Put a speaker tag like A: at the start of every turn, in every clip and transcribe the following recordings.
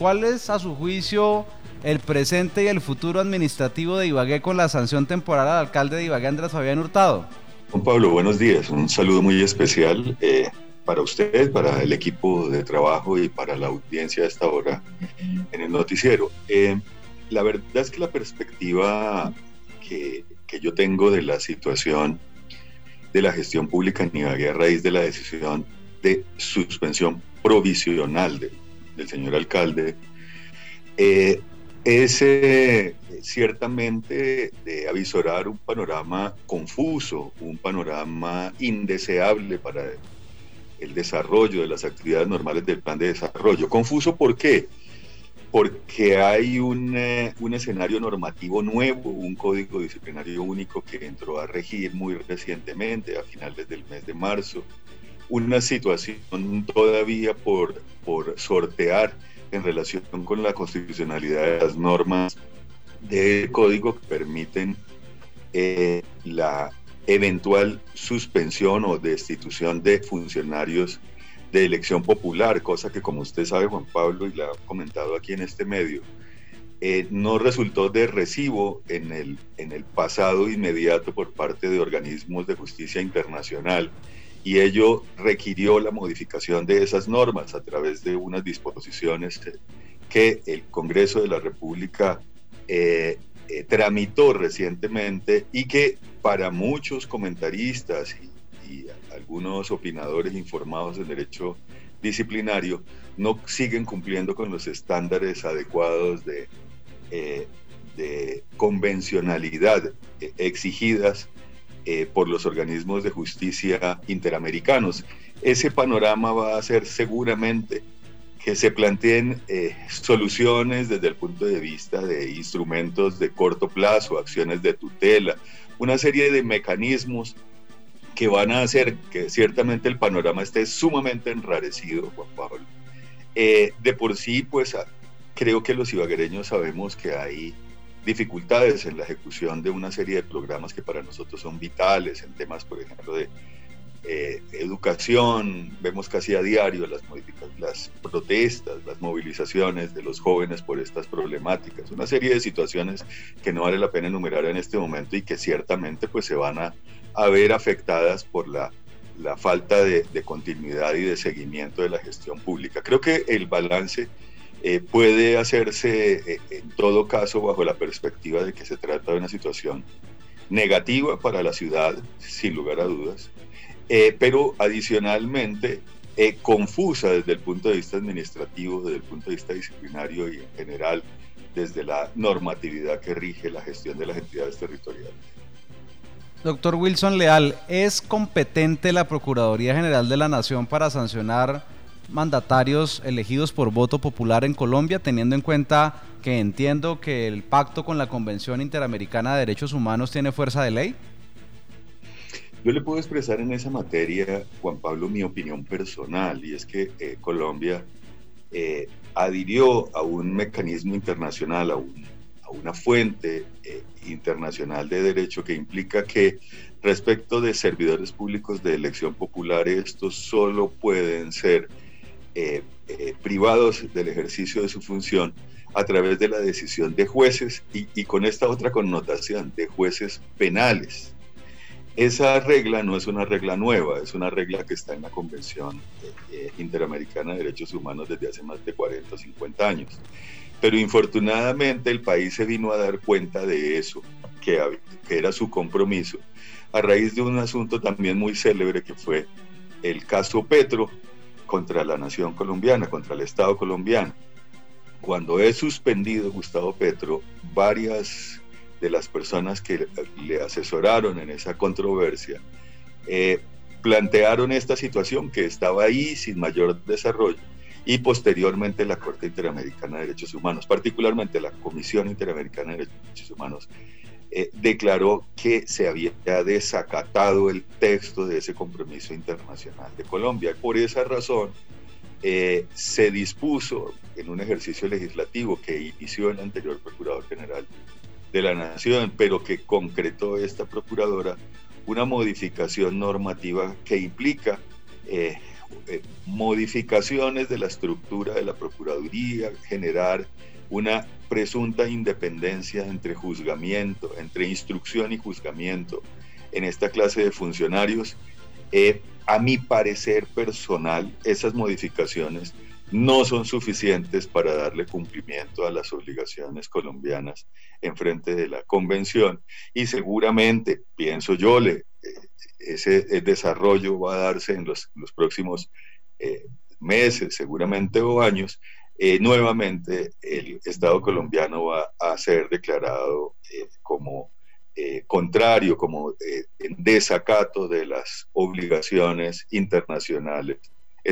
A: ¿Cuál es a su juicio el presente y el futuro administrativo de Ibagué con la sanción temporal al alcalde de Ibagué, Andrés Fabián Hurtado?
B: Juan Pablo, buenos días. Un saludo muy especial eh, para usted, para el equipo de trabajo y para la audiencia a esta hora en el noticiero. Eh, la verdad es que la perspectiva que, que, yo tengo de la situación de la gestión pública en Ibagué a raíz de la decisión de suspensión provisional de del señor alcalde, eh, es ciertamente de avisorar un panorama confuso, un panorama indeseable para el desarrollo de las actividades normales del plan de desarrollo. Confuso, ¿por qué? Porque hay un, eh, un escenario normativo nuevo, un código disciplinario único que entró a regir muy recientemente, a finales del mes de marzo, una situación todavía por, por sortear en relación con la constitucionalidad de las normas del código que permiten eh, la eventual suspensión o destitución de funcionarios de elección popular, cosa que como usted sabe Juan Pablo y la ha comentado aquí en este medio, eh, no resultó de recibo en el, en el pasado inmediato por parte de organismos de justicia internacional y ello requirió la modificación de esas normas a través de unas disposiciones que el Congreso de la República eh, eh, tramitó recientemente y que para muchos comentaristas y, algunos opinadores informados en derecho disciplinario no siguen cumpliendo con los estándares adecuados de, eh, de convencionalidad exigidas eh, por los organismos de justicia interamericanos. Ese panorama va a hacer seguramente que se planteen eh, soluciones desde el punto de vista de instrumentos de corto plazo, acciones de tutela, una serie de mecanismos que van a hacer que ciertamente el panorama esté sumamente enrarecido, Juan Pablo. Eh, de por sí, pues creo que los ibaguereños sabemos que hay dificultades en la ejecución de una serie de programas que para nosotros son vitales, en temas, por ejemplo, de eh, educación, vemos casi a diario las, las protestas, las movilizaciones de los jóvenes por estas problemáticas, una serie de situaciones que no vale la pena enumerar en este momento y que ciertamente pues se van a, ver afectadas por la, la falta de, de continuidad y de seguimiento de la gestión pública. Creo que el balance eh, puede hacerse eh, en todo caso bajo la perspectiva de que se trata de una situación negativa para la ciudad, sin lugar a dudas, eh, pero adicionalmente confusa desde el punto de vista administrativo, desde el punto de vista disciplinario y en general desde la normatividad que rige la gestión de las entidades territoriales.
A: Doctor Wilson Leal, ¿es competente la Procuraduría General de la Nación para sancionar mandatarios elegidos por voto popular en Colombia, teniendo en cuenta que entiendo que el pacto con la Convención Interamericana de Derechos Humanos tiene fuerza de ley?
B: Yo le puedo expresar en esa materia, Juan Pablo, mi opinión personal, y es que eh, Colombia eh, adhirió a un mecanismo internacional, a, una fuente eh, internacional de derecho que implica que respecto de servidores públicos de elección popular, estos solo pueden ser eh, eh, privados del ejercicio de su función a través de la decisión de jueces y, con esta otra connotación de jueces penales. Esa regla no es una regla nueva, es una regla que está en la Convención eh, Interamericana de Derechos Humanos desde hace más de 40 o 50 años. Pero infortunadamente el país se vino a dar cuenta de eso, que, que era su compromiso, a raíz de un asunto también muy célebre que fue el caso Petro, contra la nación colombiana, contra el Estado colombiano. Cuando es suspendido Gustavo Petro, varias de las personas que le asesoraron en esa controversia eh, plantearon esta situación que estaba ahí sin mayor desarrollo y posteriormente la Corte Interamericana de Derechos Humanos, particularmente la Comisión Interamericana de Derechos Humanos, eh, declaró que se había desacatado el texto de ese compromiso internacional de Colombia. Por esa razón, eh, se dispuso en un ejercicio legislativo que inició el anterior Procurador General de la Nación, pero que concretó esta Procuradora una modificación normativa que implica eh, eh, modificaciones de la estructura de la Procuraduría, generar una presunta independencia entre juzgamiento, entre instrucción y juzgamiento en esta clase de funcionarios. Eh, a mi parecer personal, esas modificaciones no son suficientes para darle cumplimiento a las obligaciones colombianas en frente de la convención y seguramente, pienso yo, eh, ese desarrollo va a darse en los, próximos eh, meses, seguramente o años, eh, nuevamente el Estado colombiano va a ser declarado como contrario, como en desacato de las obligaciones internacionales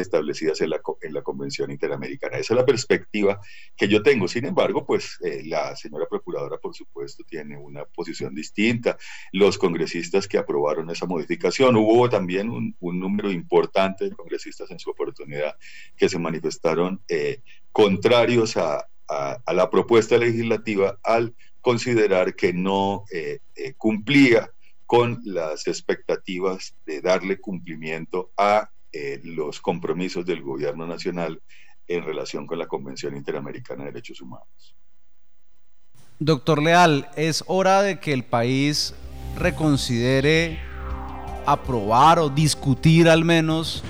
B: establecidas en la, en la Convención Interamericana. Esa es la perspectiva que yo tengo. Sin embargo, pues eh, la señora Procuradora, por supuesto, tiene una posición distinta. Los congresistas que aprobaron esa modificación, hubo también un, un número importante de congresistas en su oportunidad que se manifestaron eh, contrarios a, a, a, la propuesta legislativa al considerar que no eh, cumplía con las expectativas de darle cumplimiento a eh, los compromisos del gobierno nacional en relación con la Convención Interamericana de Derechos Humanos.
A: Doctor Leal, es hora de que el país reconsidere aprobar o discutir al menos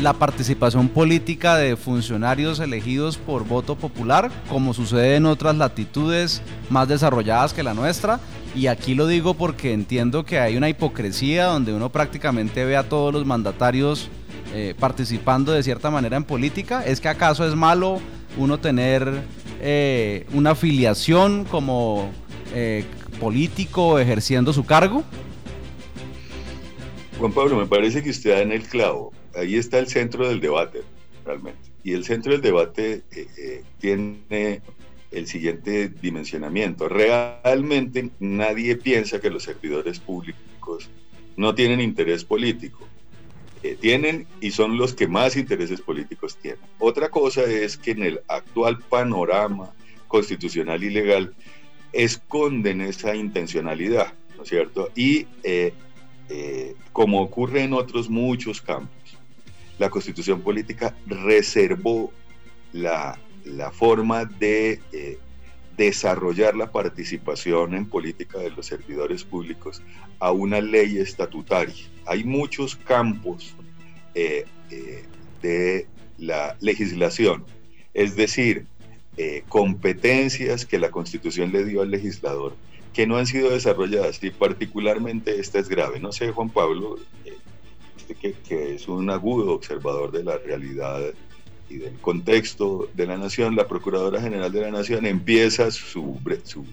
A: la participación política de funcionarios elegidos por voto popular, como sucede en otras latitudes más desarrolladas que la nuestra. Y aquí lo digo porque entiendo que hay una hipocresía donde uno prácticamente ve a todos los mandatarios eh, participando de cierta manera en política? ¿Es que acaso es malo uno tener eh, una afiliación como eh, político ejerciendo su cargo?
B: Juan Pablo, me parece que usted da en el clavo. Ahí está el centro del debate, realmente. Y el centro del debate tiene el siguiente dimensionamiento. Realmente nadie piensa que los servidores públicos no tienen interés político tienen y son los que más intereses políticos tienen. Otra cosa es que en el actual panorama constitucional y legal esconden esa intencionalidad, ¿no es cierto? Y eh, eh, como ocurre en otros muchos campos, la constitución política reservó la, la forma de eh, desarrollar la participación en política de los servidores públicos a una ley estatutaria. Hay muchos campos eh, eh, de la legislación, es decir, eh, competencias que la Constitución le dio al legislador que no han sido desarrolladas y particularmente esta es grave. No sé, Juan Pablo, usted que, que es un agudo observador de la realidad y del contexto de la nación, la Procuradora General de la Nación empieza su, su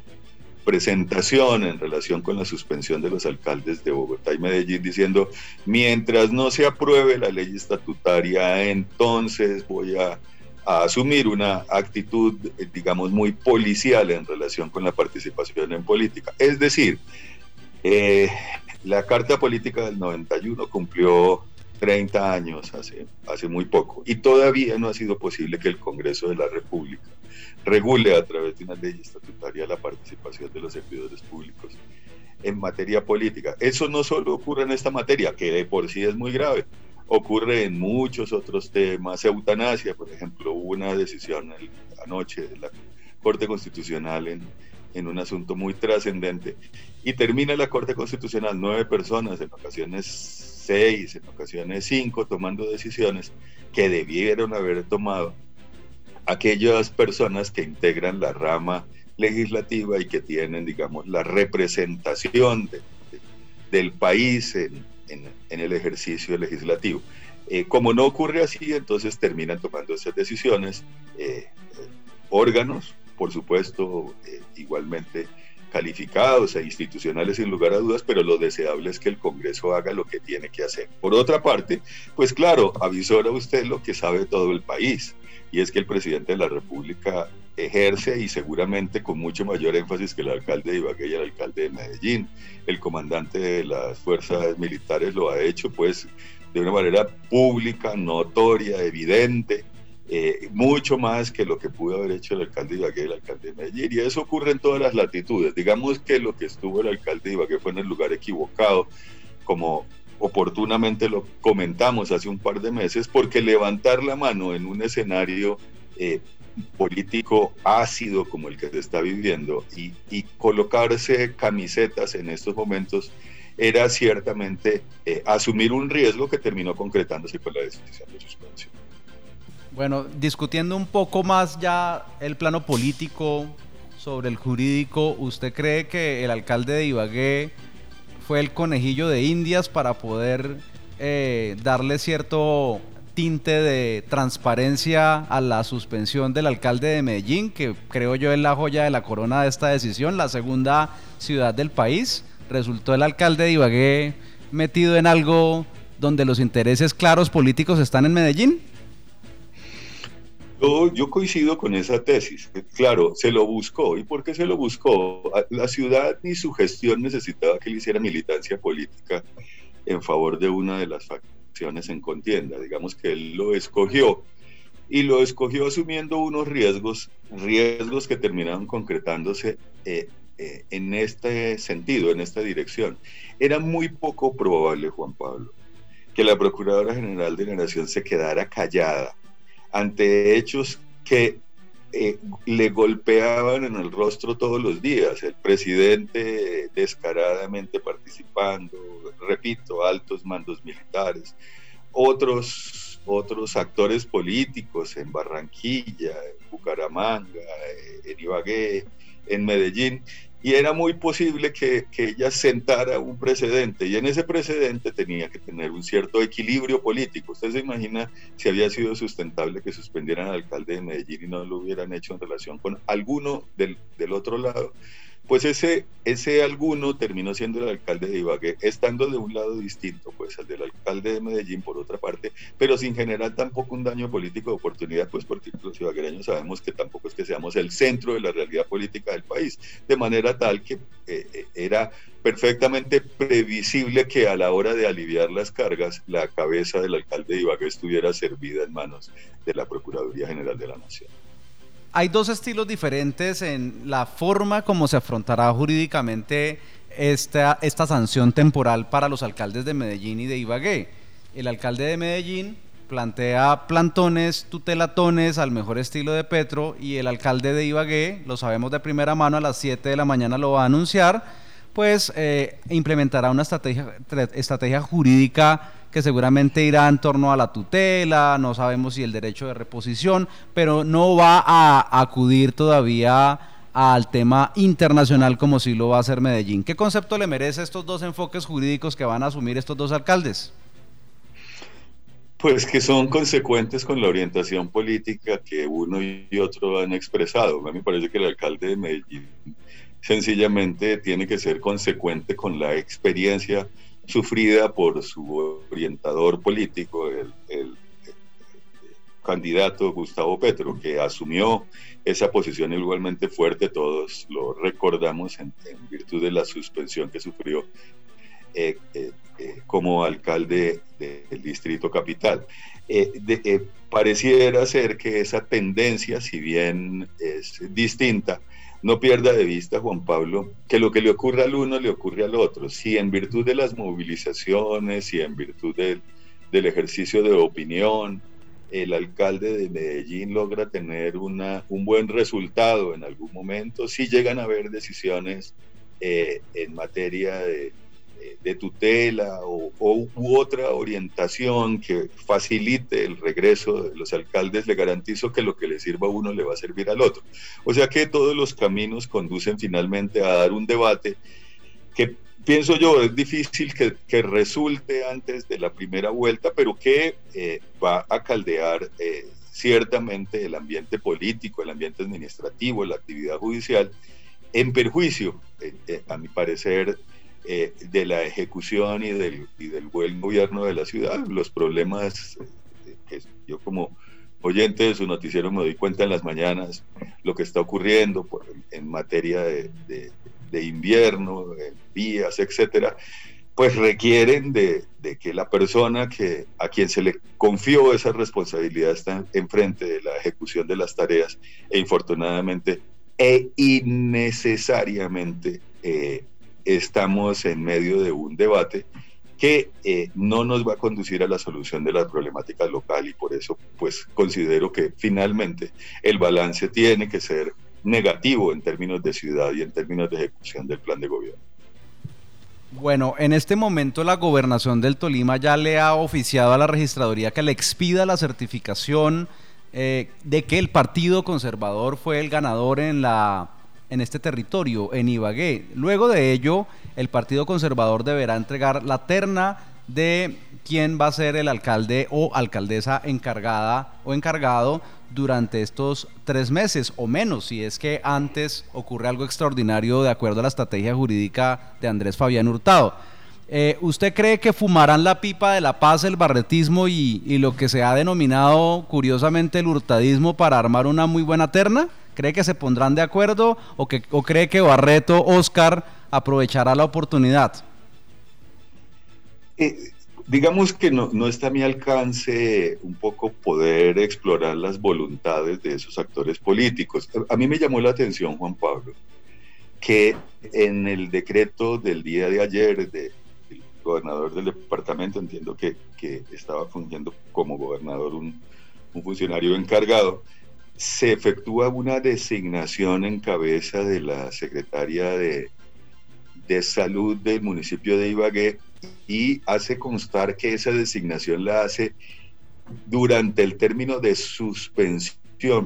B: presentación en relación con la suspensión de los alcaldes de Bogotá y Medellín diciendo, mientras no se apruebe la ley estatutaria, entonces voy a, asumir una actitud, digamos, muy policial en relación con la participación en política. Es decir, eh, la Carta Política del 91 cumplió 30 años, hace, hace muy poco, y todavía no ha sido posible que el Congreso de la República regule a través de una ley estatutaria la participación de los servidores públicos en materia política. Eso no solo ocurre en esta materia, que de por sí es muy grave, ocurre en muchos otros temas. Eutanasia, por ejemplo, hubo una decisión anoche de la Corte Constitucional en, en un asunto muy trascendente y termina la Corte Constitucional nueve personas, en ocasiones seis, en ocasiones cinco, tomando decisiones que debieron haber tomado aquellas personas que integran la rama legislativa y que tienen, digamos, la representación del país en, el ejercicio legislativo. Eh, como no ocurre así, entonces terminan tomando esas decisiones eh, órganos, por supuesto, eh, igualmente calificados e institucionales sin lugar a dudas, pero lo deseable es que el Congreso haga lo que tiene que hacer. Por otra parte, pues claro, avisora usted lo que sabe todo el país, y es que el presidente de la República ejerce y seguramente con mucho mayor énfasis que el alcalde de Ibagué y el alcalde de Medellín. El comandante de las fuerzas militares lo ha hecho pues de una manera pública, notoria, evidente, eh, mucho más que lo que pudo haber hecho el alcalde de Ibagué y el alcalde de Medellín. Y eso ocurre en todas las latitudes. Digamos que lo que estuvo el alcalde de Ibagué fue en el lugar equivocado, como oportunamente lo comentamos hace un par de meses, porque levantar la mano en un escenario eh, político ácido como el que se está viviendo y, colocarse camisetas en estos momentos era ciertamente eh, asumir un riesgo que terminó concretándose con la decisión de suspensión.
A: Bueno, discutiendo un poco más ya el plano político sobre el jurídico, ¿usted cree que el alcalde de Ibagué fue el conejillo de Indias para poder eh, darle cierto tinte de transparencia a la suspensión del alcalde de Medellín, que creo yo es la joya de la corona de esta decisión, la segunda ciudad del país. Resultó el alcalde de Ibagué metido en algo donde los intereses claros políticos están en Medellín.
B: Yo, coincido con esa tesis. Claro, se lo buscó. ¿Y por qué se lo buscó? La ciudad ni su gestión necesitaba que le hiciera militancia política en favor de una de las facciones en contienda. Digamos que él lo escogió y lo escogió asumiendo unos riesgos, riesgos que terminaron concretándose eh, eh, en este sentido, en esta dirección. Era muy poco probable, Juan Pablo, que la Procuradora General de la Nación se quedara callada ante hechos que eh, le golpeaban en el rostro todos los días, el presidente descaradamente participando, repito, altos mandos militares, otros, otros actores políticos en Barranquilla, en Bucaramanga, eh, en Ibagué, en Medellín, y era muy posible que, que, ella sentara un precedente y en ese precedente tenía que tener un cierto equilibrio político. Usted se imagina si había sido sustentable que suspendieran al alcalde de Medellín y no lo hubieran hecho en relación con alguno del, del otro lado pues ese, ese alguno terminó siendo el alcalde de Ibagué, estando de un lado distinto, pues al del alcalde de Medellín por otra parte, pero sin generar tampoco un daño político de oportunidad, pues porque los ibaguereños sabemos que tampoco es que seamos el centro de la realidad política del país, de manera tal que eh, eh, era perfectamente previsible que a la hora de aliviar las cargas, la cabeza del alcalde de Ibagué estuviera servida en manos de la Procuraduría General de la Nación
A: hay dos estilos diferentes en la forma como se afrontará jurídicamente esta, sanción temporal para los alcaldes de Medellín y de Ibagué. El alcalde de Medellín plantea plantones, tutelatones al mejor estilo de Petro y el alcalde de Ibagué, lo sabemos de primera mano, a las 7 de la mañana lo va a anunciar, pues eh, implementará una estrategia, estrategia jurídica que seguramente irá en torno a la tutela, no sabemos si el derecho de reposición, pero no va a acudir todavía al tema internacional como si lo va a hacer Medellín. ¿Qué concepto le merece estos dos enfoques jurídicos que van a asumir estos dos alcaldes?
B: Pues que son consecuentes con la orientación política que uno y otro han expresado. A mí me parece que el alcalde de Medellín sencillamente tiene que ser consecuente con la experiencia sufrida por su orientador político, el, candidato Gustavo Petro, que asumió esa posición igualmente fuerte, todos lo recordamos en, virtud de la suspensión que sufrió eh, eh, eh, como alcalde del Distrito Capital. pareciera ser que esa tendencia, si bien es distinta, no pierda de vista, Juan Pablo, que lo que le ocurre al uno le ocurre al otro. Si en virtud de las movilizaciones, si en virtud del, ejercicio de opinión, el alcalde de Medellín logra tener una, un buen resultado en algún momento, si llegan a haber decisiones eh, en materia de, de tutela o, u otra orientación que facilite el regreso de los alcaldes, le garantizo que lo que le sirva a uno le va a servir al otro. O sea que todos los caminos conducen finalmente a dar un debate que pienso yo es difícil que, que resulte antes de la primera vuelta, pero que eh, va a caldear eh, ciertamente el ambiente político, el ambiente administrativo, la actividad judicial, en perjuicio, eh, a mi parecer, eh, de la ejecución y del, y del buen gobierno de la ciudad. Los problemas eh, que yo como oyente de su noticiero me doy cuenta en las mañanas, lo que está ocurriendo en materia de, de, invierno, en vías, etcétera, pues requieren de, de, que la persona que, a quien se le confió esa responsabilidad está enfrente de la ejecución de las tareas e infortunadamente e innecesariamente eh, estamos en medio de un debate que eh, no nos va a conducir a la solución de la problemática local y por eso pues considero que finalmente el balance tiene que ser negativo en términos de ciudad y en términos de ejecución del plan de gobierno.
A: Bueno, en este momento la gobernación del Tolima ya le ha oficiado a la registraduría que le expida la certificación eh, de que el Partido Conservador fue el ganador en la en este territorio, en Ibagué. Luego de ello, el Partido Conservador deberá entregar la terna de quién va a ser el alcalde o alcaldesa encargada o encargado durante estos tres meses o menos, si es que antes ocurre algo extraordinario de acuerdo a la estrategia jurídica de Andrés Fabián Hurtado. Eh, ¿Usted cree que fumarán la pipa de la paz, el barretismo y, y lo que se ha denominado curiosamente el hurtadismo para armar una muy buena terna? ¿Cree que se pondrán de acuerdo o, que, o cree que Barreto, Oscar, aprovechará la oportunidad?
B: Eh, digamos que no, no, está a mi alcance un poco poder explorar las voluntades de esos actores políticos. A, mí me llamó la atención, Juan Pablo, que en el decreto del día de ayer del gobernador del departamento, entiendo que, que estaba fungiendo como gobernador un, un funcionario encargado, se efectúa una designación en cabeza de la secretaria de, de salud del municipio de Ibagué y hace constar que esa designación la hace durante el término de suspensión,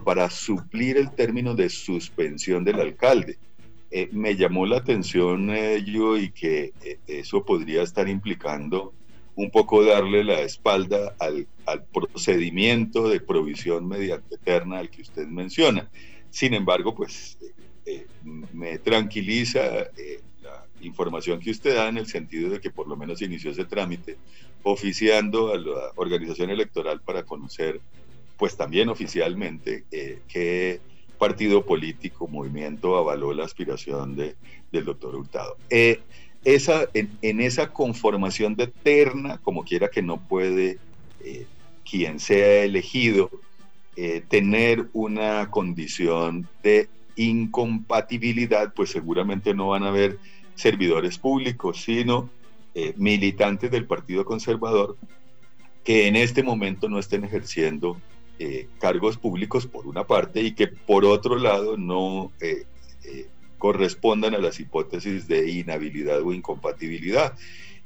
B: para suplir el término de suspensión del alcalde. Eh, me llamó la atención ello y que eh, eso podría estar implicando un poco darle la espalda al, procedimiento de provisión mediante terna al que usted menciona. Sin embargo, pues eh, eh, me tranquiliza eh, la información que usted da en el sentido de que por lo menos inició ese trámite oficiando a la organización electoral para conocer, pues también oficialmente, qué partido político, movimiento avaló la aspiración de, del doctor Hurtado esa, en, esa conformación de terna, como quiera que no puede eh, quien sea elegido eh, tener una condición de incompatibilidad, pues seguramente no van a haber servidores públicos, sino eh, militantes del Partido Conservador que en este momento no estén ejerciendo cargos públicos por una parte y que por otro lado no correspondan a las hipótesis de inhabilidad o incompatibilidad.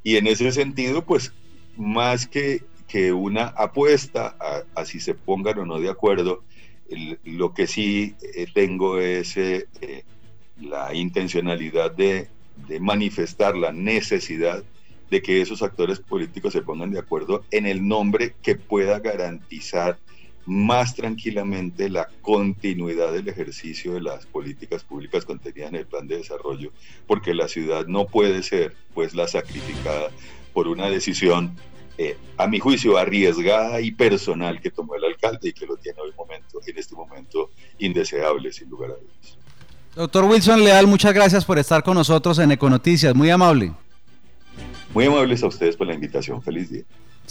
B: Y en ese sentido, pues más que, que una apuesta a, si se pongan o no de acuerdo, lo que sí eh, tengo es eh, eh, la intencionalidad de, de manifestar la necesidad de que esos actores políticos se pongan de acuerdo en el nombre que pueda garantizar más tranquilamente la continuidad del ejercicio de las políticas públicas contenidas en el plan de desarrollo, porque la ciudad no puede ser pues la sacrificada por una decisión, eh, a mi juicio, arriesgada y personal que tomó el alcalde y que lo tiene hoy momento, en este momento indeseable, sin lugar a dudas.
A: Doctor Wilson Leal, muchas gracias por estar con nosotros en Econoticias, muy amable.
B: Muy amables a ustedes por la invitación, feliz día.